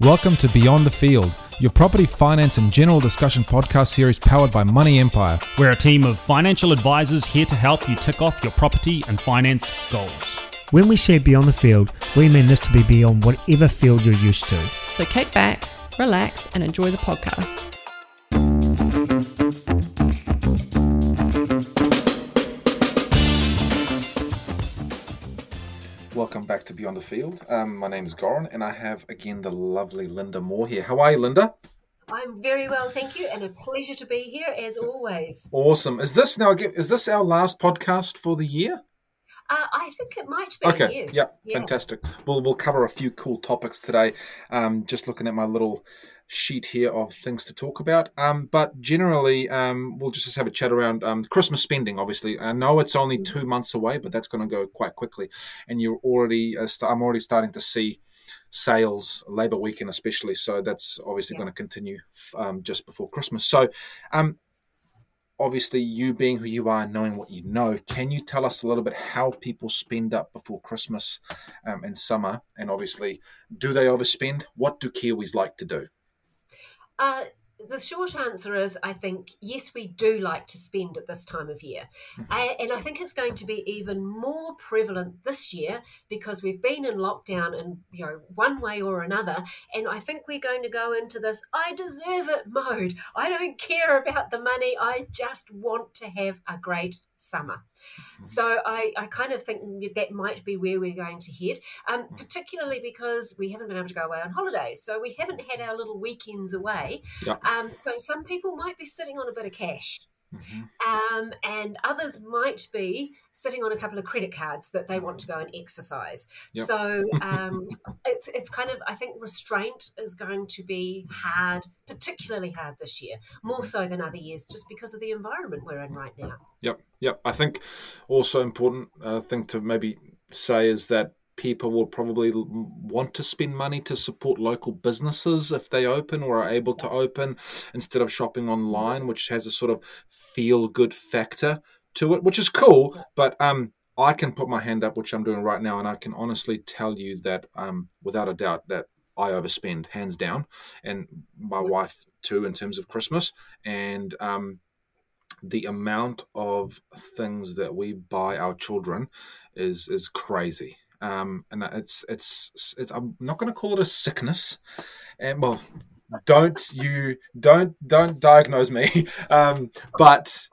Welcome to Beyond the Field, your property finance and general discussion podcast series powered by Money Empire. We're a team of financial advisors here to help you tick off your property and finance goals. When we say beyond the field, we mean this to be beyond whatever field you're used to. So kick back, relax, and enjoy the podcast. Welcome back to Beyond the Field. Um, my name is Goran, and I have again the lovely Linda Moore here. How are you, Linda? I'm very well, thank you, and a pleasure to be here as always. Awesome. Is this now? Is this our last podcast for the year? Uh, I think it might be. Okay. Yes. Yep. Yeah. Fantastic. We'll we'll cover a few cool topics today. Um, just looking at my little sheet here of things to talk about. Um, but generally, um, we'll just have a chat around um, Christmas spending. Obviously, I know it's only mm. two months away, but that's going to go quite quickly. And you're already, uh, st- I'm already starting to see sales, Labor Weekend especially. So that's obviously yeah. going to continue um, just before Christmas. So. Um, obviously, you being who you are, knowing what you know, can you tell us a little bit how people spend up before Christmas um, and summer? And obviously, do they overspend? What do Kiwis like to do? Uh, the short answer is I think, yes, we do like to spend at this time of year. Mm-hmm. and I think it's going to be even more prevalent this year because we've been in lockdown in, you know, one way or another. And I think we're going to go into this I deserve it mode. I don't care about the money. I just want to have a great summer. Mm-hmm. So I, I kind of think that might be where we're going to head, um, mm-hmm. particularly because we haven't been able to go away on holidays. So we haven't had our little weekends away. Um, so some people might be sitting on a bit of cash. Mm-hmm. Um, and others might be sitting on a couple of credit cards that they want to go and exercise. Yep. So um, it's it's kind of I think restraint is going to be hard, particularly hard this year, more so than other years, just because of the environment we're in right now. Yep, yep. I think also important uh, thing to maybe say is that people will probably want to spend money to support local businesses if they open or are able to open instead of shopping online, which has a sort of feel good factor to it, which is cool. But um, I can put my hand up, which I'm doing right now, and I can honestly tell you that um, without a doubt that I overspend hands down, and my wife too in terms of Christmas and. Um, the amount of things that we buy our children is is crazy um, and it's, it's, it's I'm not going to call it a sickness, and well, don't you don't don't diagnose me, um, but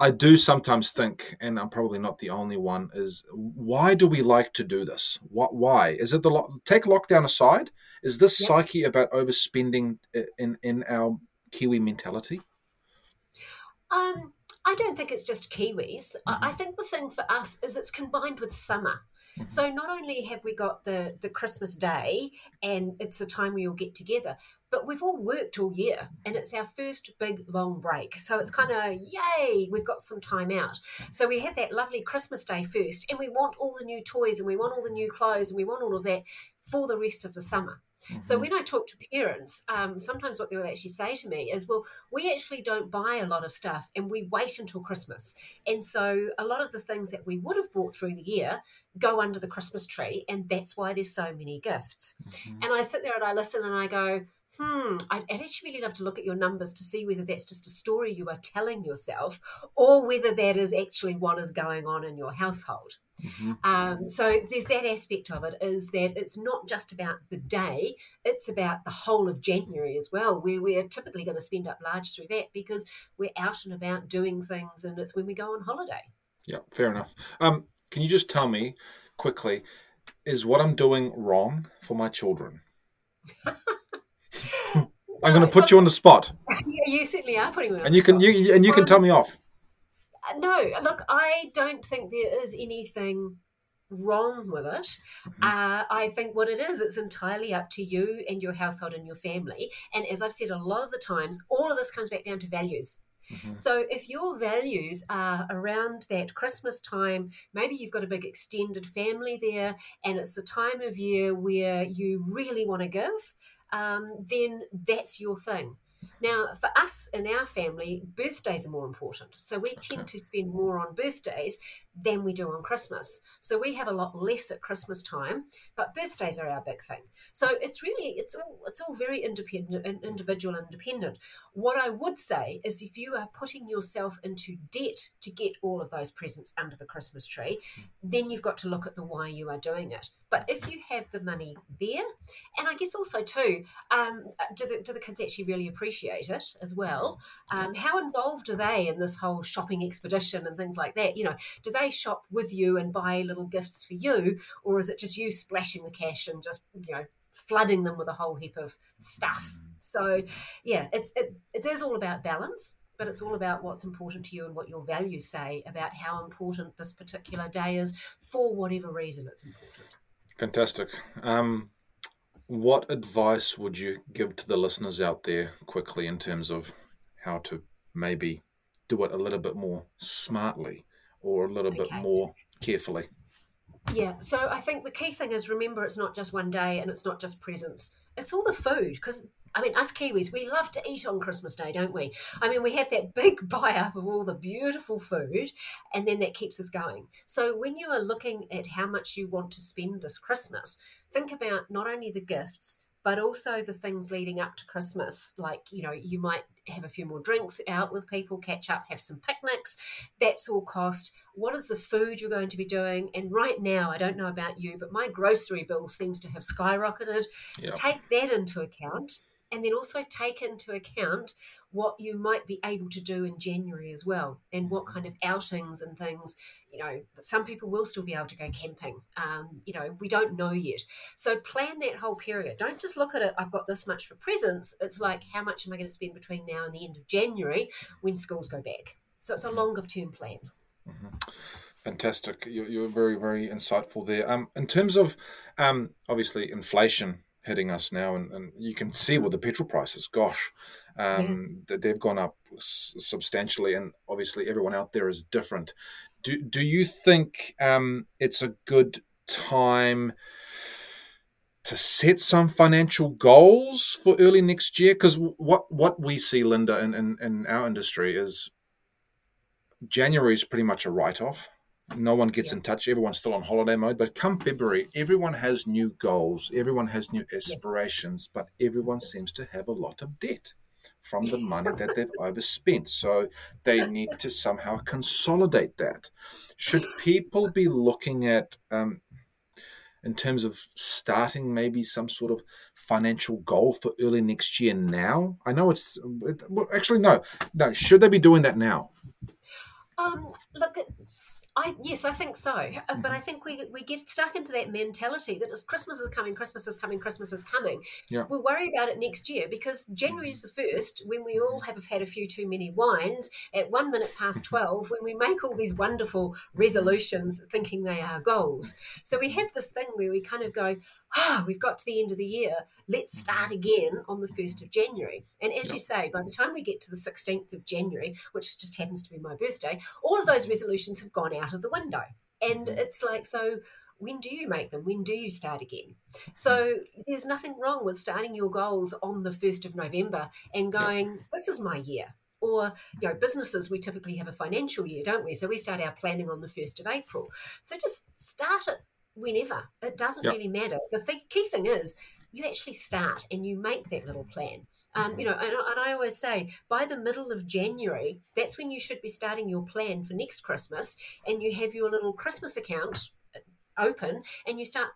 I do sometimes think, and I'm probably not the only one, is why do we like to do this? What why is it the lo- take lockdown aside? Is this yep. psyche about overspending in in our Kiwi mentality? Um, I don't think it's just Kiwis. Mm-hmm. I think the thing for us is it's combined with summer. Mm-hmm. So not only have we got the the Christmas day and it's the time we all get together, but we've all worked all year and it's our first big long break. So it's kind of yay, we've got some time out. So we have that lovely Christmas day first and we want all the new toys and we want all the new clothes and we want all of that for the rest of the summer. Mm-hmm. So when I talk to parents, um, sometimes what they will actually say to me is, "Well, we actually don't buy a lot of stuff, and we wait until Christmas." And so a lot of the things that we would have bought through the year go under the Christmas tree, and that's why there's so many gifts. Mm-hmm. And I sit there and I listen and I go, hmm, I'd, actually really love to look at your numbers to see whether that's just a story you are telling yourself or whether that is actually what is going on in your household. Mm-hmm. Um, so there's that aspect of it is that it's not just about the day, it's about the whole of January as well, where we're typically going to spend up large through that because we're out and about doing things and it's when we go on holiday. Yeah, fair enough. Um, can you just tell me quickly, is what I'm doing wrong for my children? I'm going to put you on the spot. Yeah, you certainly are putting me on and you can you and you can um, tell me off. No, look, I don't think there is anything wrong with it. Mm-hmm. Uh, I think what it is, it's entirely up to you and your household and your family. And as I've said a lot of the times, all of this comes back down to values. Mm-hmm. So if your values are around that Christmas time, maybe you've got a big extended family there, and it's the time of year where you really want to give, um, then that's your thing. Now, for us in our family, birthdays are more important. So we tend to spend more on birthdays than we do on Christmas. So we have a lot less at Christmas time, but birthdays are our big thing. So it's really it's all it's all very independent and individual and independent. What I would say is if you are putting yourself into debt to get all of those presents under the Christmas tree, then you've got to look at the why you are doing it. But if you have the money there, and I guess also too, um, do the do the kids actually really appreciate it as well? Um, how involved are they in this whole shopping expedition and things like that? You know, do they shop with you and buy little gifts for you, or is it just you splashing the cash and just you know flooding them with a whole heap of stuff? So, yeah, it's it, it is all about balance but it's all about what's important to you and what your values say about how important this particular day is for whatever reason it's important. Fantastic. Um, what advice would you give to the listeners out there quickly in terms of how to maybe do it a little bit more smartly or a little bit more carefully? Yeah, so I think the key thing is remember it's not just one day and it's not just presents. It's all the food because I mean, us Kiwis, we love to eat on Christmas Day, don't we? I mean, we have that big buy up of all the beautiful food, and then that keeps us going. So, when you are looking at how much you want to spend this Christmas, think about not only the gifts, but also the things leading up to Christmas. Like, you know, you might have a few more drinks out with people, catch up, have some picnics. That's all cost. What is the food you're going to be doing? And right now, I don't know about you, but my grocery bill seems to have skyrocketed. Yeah. Take that into account. And then also take into account what you might be able to do in January as well, and what kind of outings and things. You know, some people will still be able to go camping. Um, you know, we don't know yet. So plan that whole period. Don't just look at it, I've got this much for presents. It's like, how much am I going to spend between now and the end of January when schools go back? So it's a longer term plan. Fantastic. You're, you're very, very insightful there. Um, in terms of um, obviously inflation hitting us now, and, and you can see with the petrol prices, gosh, um, that they've gone up s- substantially, and obviously everyone out there is different. Do Do you think um, it's a good time? To set some financial goals for early next year, because what what we see, Linda, in, in, in our industry is January is pretty much a write off. No one gets in touch. Everyone's still on holiday mode. But come February, everyone has new goals. Everyone has new aspirations. But everyone seems to have a lot of debt from the money that they've overspent. So they need to somehow consolidate that. Should people be looking at, um, in terms of starting maybe some sort of financial goal for early next year now? I know it's, it, well, actually, no. No, should they be doing that now? Um, look, I yes, I think so. Uh, But Mm-hmm. I think we we get stuck into that mentality that as Christmas is coming, Christmas is coming, Christmas is coming. Yeah. We'll worry about it next year because January is the first when we all have had a few too many wines at one minute past twelve when we make all these wonderful resolutions thinking they are goals. So we have this thing where we kind of go, ah, we've got to the end of the year. Let's mm-hmm. start again on the first of January. And as you say, by the time we get to the sixteenth of January, which just happens to be my birthday, all of those mm-hmm. resolutions have gone out of the window. And mm-hmm. it's like, so when do you make them? When do you start again? So there's nothing wrong with starting your goals on the 1st of November and going, this is my year. Or, you know, businesses, we typically have a financial year, don't we? So we start our planning on the 1st of April. So just start it whenever. It doesn't Yep. really matter. The th- key thing is you actually start and you make that little plan. Um, you know, and, and I always say by the middle of January, that's when you should be starting your plan for next Christmas, and you have your little Christmas account open, and you start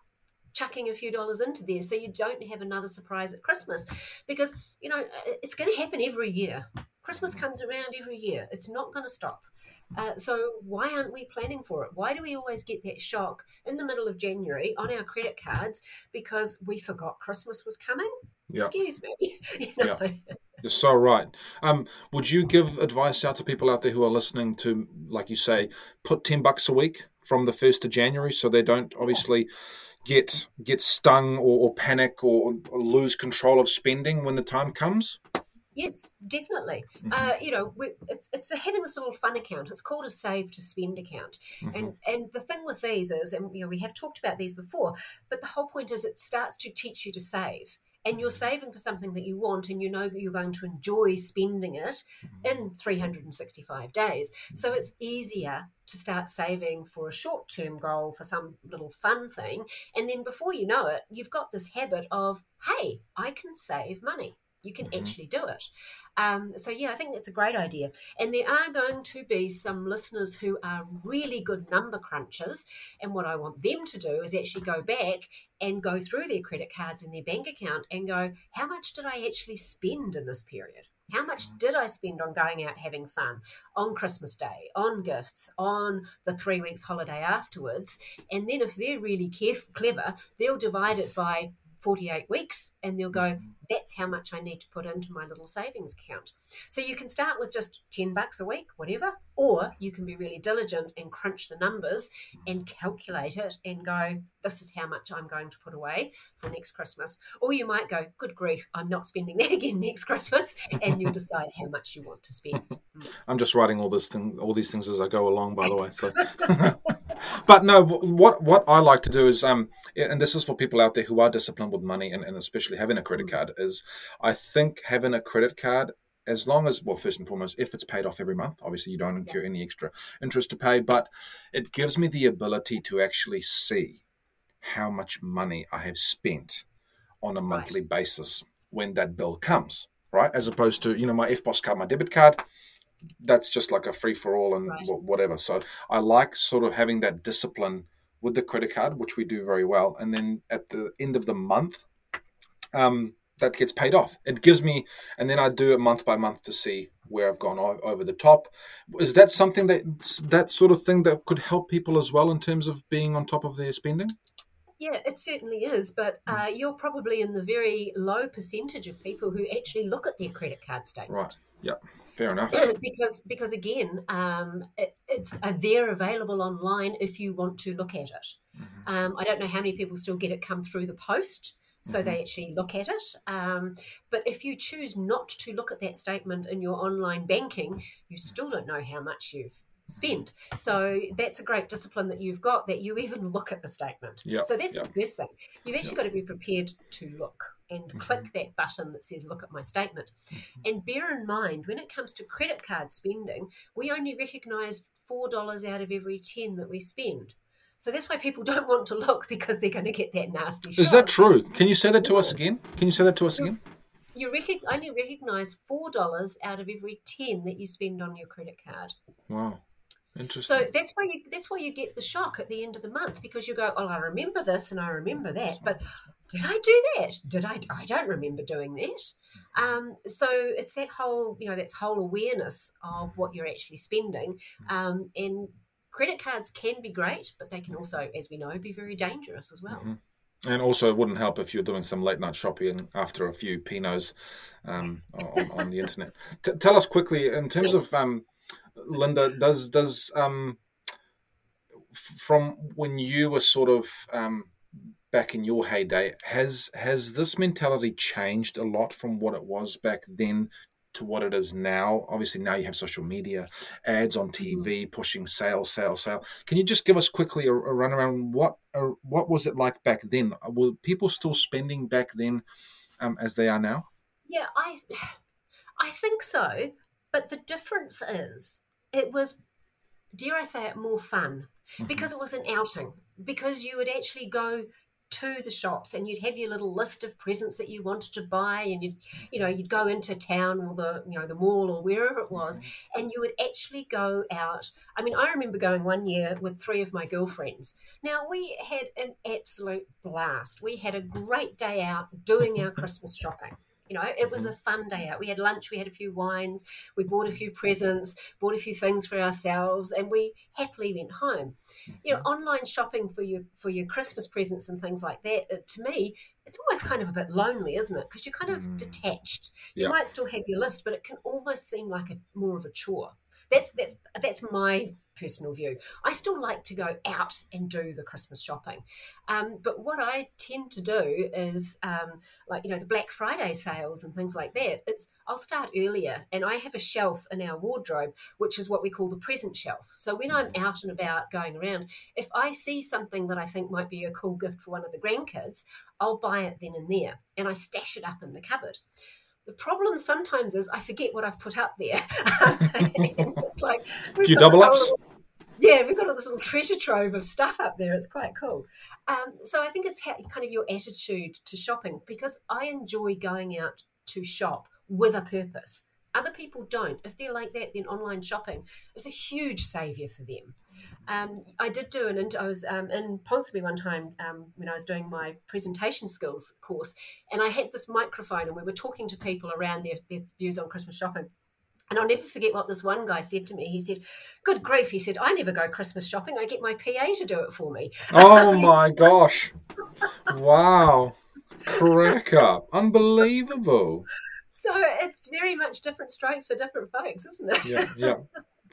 chucking a few dollars into there, so you don't have another surprise at Christmas, because you know it's going to happen every year. Christmas comes around every year; it's not going to stop. Uh, so why aren't we planning for it? Why do we always get that shock in the middle of January on our credit cards because we forgot Christmas was coming? Yeah. Excuse me. you know? You're so right. Um, would you give advice out to people out there who are listening to, like you say, put ten bucks a week from the first of January, so they don't obviously get get stung or, or panic or, or lose control of spending when the time comes? Yes, definitely. Mm-hmm. Uh, you know, we, it's it's having this little fun account. It's called a save to spend account, Mm-hmm. and and the thing with these is, and you know, we have talked about these before, but the whole point is it starts to teach you to save. and you're saving for something that you want and you know that you're going to enjoy spending it in 365 days. So it's easier to start saving for a short term goal for some little fun thing. And then before you know it, you've got this habit of, hey, I can save money. You can mm-hmm. actually do it. Um, so, yeah, I think that's a great idea. And there are going to be some listeners who are really good number crunchers. And what I want them to do is actually go back and go through their credit cards and their bank account and go, how much did I actually spend in this period? How much mm. did I spend on going out having fun on Christmas Day, on gifts, on the three weeks holiday afterwards? And then if they're really caref- clever, they'll divide it by 48 weeks and they'll go mm-hmm. that's how much i need to put into my little savings account so you can start with just 10 bucks a week whatever or you can be really diligent and crunch the numbers and mm-hmm. calculate it and go this is how much i'm going to put away for next christmas or you might go good grief i'm not spending that again next christmas and you decide how much you want to spend i'm just writing all this thing all these things as i go along by the way so but no, what what I like to do is, um, and this is for people out there who are disciplined with money, and, and especially having a credit card, is I think having a credit card as long as well first and foremost if it's paid off every month obviously you don't incur any extra interest to pay but it gives me the ability to actually see how much money i have spent on a monthly right. basis when that bill comes right? As opposed to you know my eftpos card my debit card that's just like a free for all and right. whatever. So I like sort of having that discipline with the credit card, which we do very well, and then at the end of the month, um, that gets paid off. It gives me, and then I do it month by month to see where I've gone over the top. Is that something that that sort of thing that could help people as well in terms of being on top of their spending? Yeah, it certainly is, but hmm. uh, you're probably in the very low percentage of people who actually look at their credit card statement. Right. Yeah. Fair enough. because because again, um, it, it's uh, they're available online if you want to look at it. Mm-hmm. Um, I don't know how many people still get it come through the post, so mm-hmm. they actually look at it. Um, but if you choose not to look at that statement in your online banking, you still don't know how much you've spent. So that's a great discipline that you've got that you even look at the statement. Yep. So that's yep. the best thing. You've actually yep. got to be prepared to look and mm-hmm. click that button that says look at my statement. Mm-hmm. And bear in mind, when it comes to credit card spending, we only recognize $4 out of every 10 that we spend. So that's why people don't want to look because they're going to get that nasty. Is that true? Can you say that to us again? Can you say that to us again? You rec- only recognize four dollars out of every ten that you spend on your credit card. Wow. Interesting. So that's why you that's why you get the shock at the end of the month because you go, oh, I remember this and I remember that, but did I do that? Did I? I don't remember doing that. Um, so it's that whole you know that's whole awareness of what you're actually spending, um, and credit cards can be great, but they can also, as we know, be very dangerous as well. Mm-hmm. And also, it wouldn't help if you're doing some late night shopping after a few pinots um, on, on, the internet. T- tell us quickly, in terms of um, Linda, does does um, from when you were sort of um, back in your heyday, has has this mentality changed a lot from what it was back then to what it is now? Obviously, now you have social media, ads on TV mm-hmm. pushing sale, sale, sale. Can you just give us quickly a, a run around what uh, what was it like back then? Were people still spending back then um, as they are now? Yeah, I I think so. But the difference is it was, dare I say it, more fun mm-hmm. because it was an outing. Because you would actually go to the shops and you'd have your little list of presents that you wanted to buy and you'd you know you'd go into town or the you know the mall or wherever it was mm-hmm. and you would actually go out. I mean i remember going one year with three of my girlfriends. Now we had an absolute blast. We had a great day out doing our christmas shopping you know, it was a mm-hmm. fun day out. We had lunch, we had a few wines, we bought a few presents, bought a few things for ourselves, and we happily went home. You know, mm-hmm. online shopping for your for your Christmas presents and things like that, it, to me, it's almost kind of a bit lonely, isn't it? Because you're kind of mm. detached. You yeah. might still have your list, but it can almost seem like a more of a chore. That's that's that's my personal view. I still like to go out and do the Christmas shopping. Um, but what I tend to do is, um, like, you know, the Black Friday sales and things like that, it's I'll start earlier and I have a shelf in our wardrobe, which is what we call the present shelf. So when I'm out and about going around, if I see something that I think might be a cool gift for one of the grandkids, I'll buy it then and there and I stash it up in the cupboard. The problem sometimes is I forget what I've put up there. it's like a few double ups. yeah, we've got all this little treasure trove of stuff up there. It's quite cool. Um, so I think it's kind of your attitude to shopping because I enjoy going out to shop with a purpose. Other people don't. If they're like that, then online shopping is a huge savior for them. Um, I did do an. I was um, in Ponsonby one time um, when I was doing my presentation skills course, and I had this microphone, and we were talking to people around their, their views on Christmas shopping. And I'll never forget what this one guy said to me. He said, Good grief. He said, I never go Christmas shopping. I get my PA to do it for me. Oh my gosh. Wow. Crack up. Unbelievable. So it's very much different strokes for different folks, isn't it? Yeah, yeah.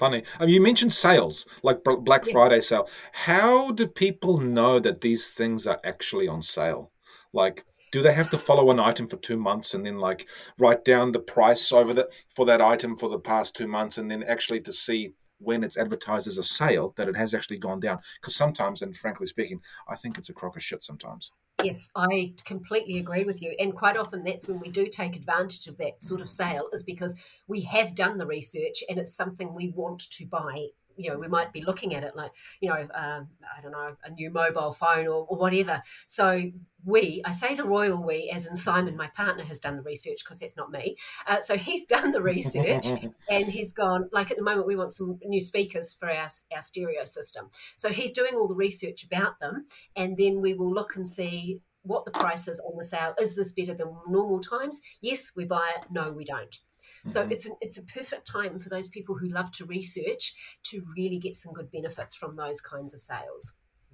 Funny. I mean, you mentioned sales, like Black yes. Friday sale. How do people know that these things are actually on sale? Like, do they have to follow an item for two months and then like write down the price over that for that item for the past two months and then actually to see when it's advertised as a sale that it has actually gone down because sometimes and frankly speaking i think it's a crock of shit sometimes Yes, I completely agree with you. And quite often that's when we do take advantage of that sort of sale, is because we have done the research and it's something we want to buy you know we might be looking at it like you know um, i don't know a new mobile phone or, or, whatever so we i say the royal we as in simon my partner has done the research because that's not me. Uh, so he's done the research and he's gone like at the moment we want some new speakers for our, our stereo system. So he's doing all the research about them and then we will look and see what the price is on the sale. Is this better than normal times? Yes we buy it. No we don't. So mm-hmm. it's an, it's a perfect time for those people who love to research to really get some good benefits from those kinds of sales.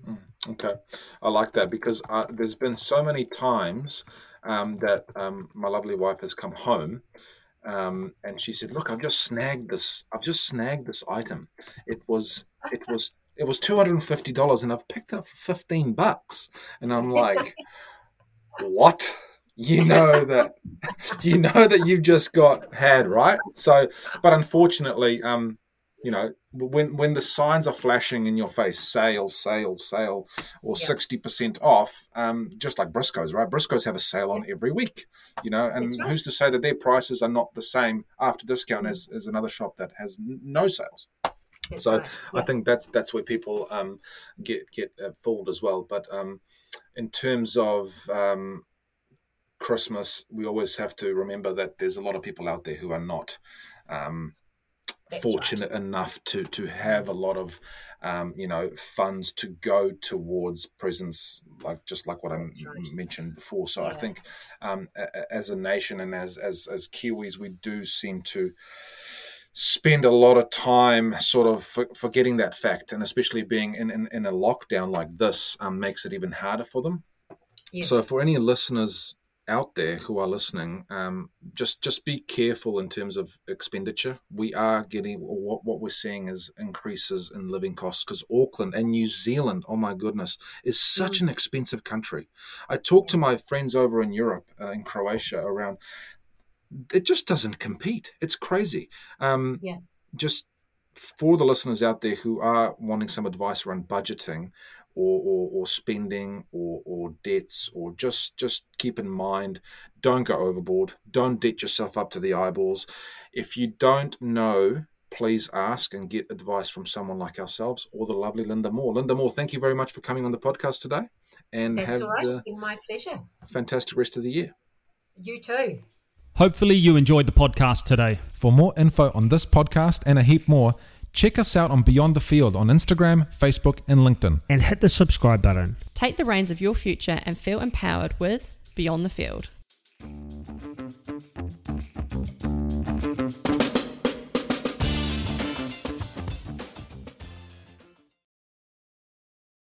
Mm, okay, I like that because uh, there's been so many times um, that um, my lovely wife has come home um, and she said, "Look, I've just snagged this. I've just snagged this item. It was it was it was two hundred and fifty dollars, and I've picked it up for fifteen bucks." And I'm like, "What?" you know that you know that you've just got had right so but unfortunately um you know when when the signs are flashing in your face sale sale sale or yeah. 60% off um just like briscoes right briscoes have a sale on every week you know and right. who's to say that their prices are not the same after discount mm-hmm. as, as another shop that has no sales that's so right. yeah. I think that's that's where people um, get get uh, fooled as well. But um, in terms of um, Christmas, we always have to remember that there's a lot of people out there who are not um, fortunate right. enough to to have a lot of um, you know funds to go towards presents, like just like what That's I right. mentioned before. So yeah. I think um, as a nation and as as as Kiwis, we do seem to spend a lot of time sort of forgetting that fact and especially being in, in, in a lockdown like this um, makes it even harder for them yes. so for any listeners out there who are listening, um, just just be careful in terms of expenditure. We are getting what what we're seeing is increases in living costs because Auckland and New Zealand, oh my goodness, is such mm. an expensive country. I talk to my friends over in Europe, uh, in Croatia, around. It just doesn't compete. It's crazy. Um, yeah. Just for the listeners out there who are wanting some advice around budgeting, or, or, or spending or, or debts or just just keep in mind don't go overboard. Don't debt yourself up to the eyeballs. If you don't know please ask and get advice from someone like ourselves or the lovely linda moore. Linda moore thank you very much for coming on the podcast today and That's have all right. it's been my pleasure. fantastic rest of the year. You too. Hopefully you enjoyed the podcast today. For more info on this podcast and a heap more Check us out on Beyond the Field on Instagram, Facebook, and LinkedIn. And hit the subscribe button. Take the reins of your future and feel empowered with Beyond the Field.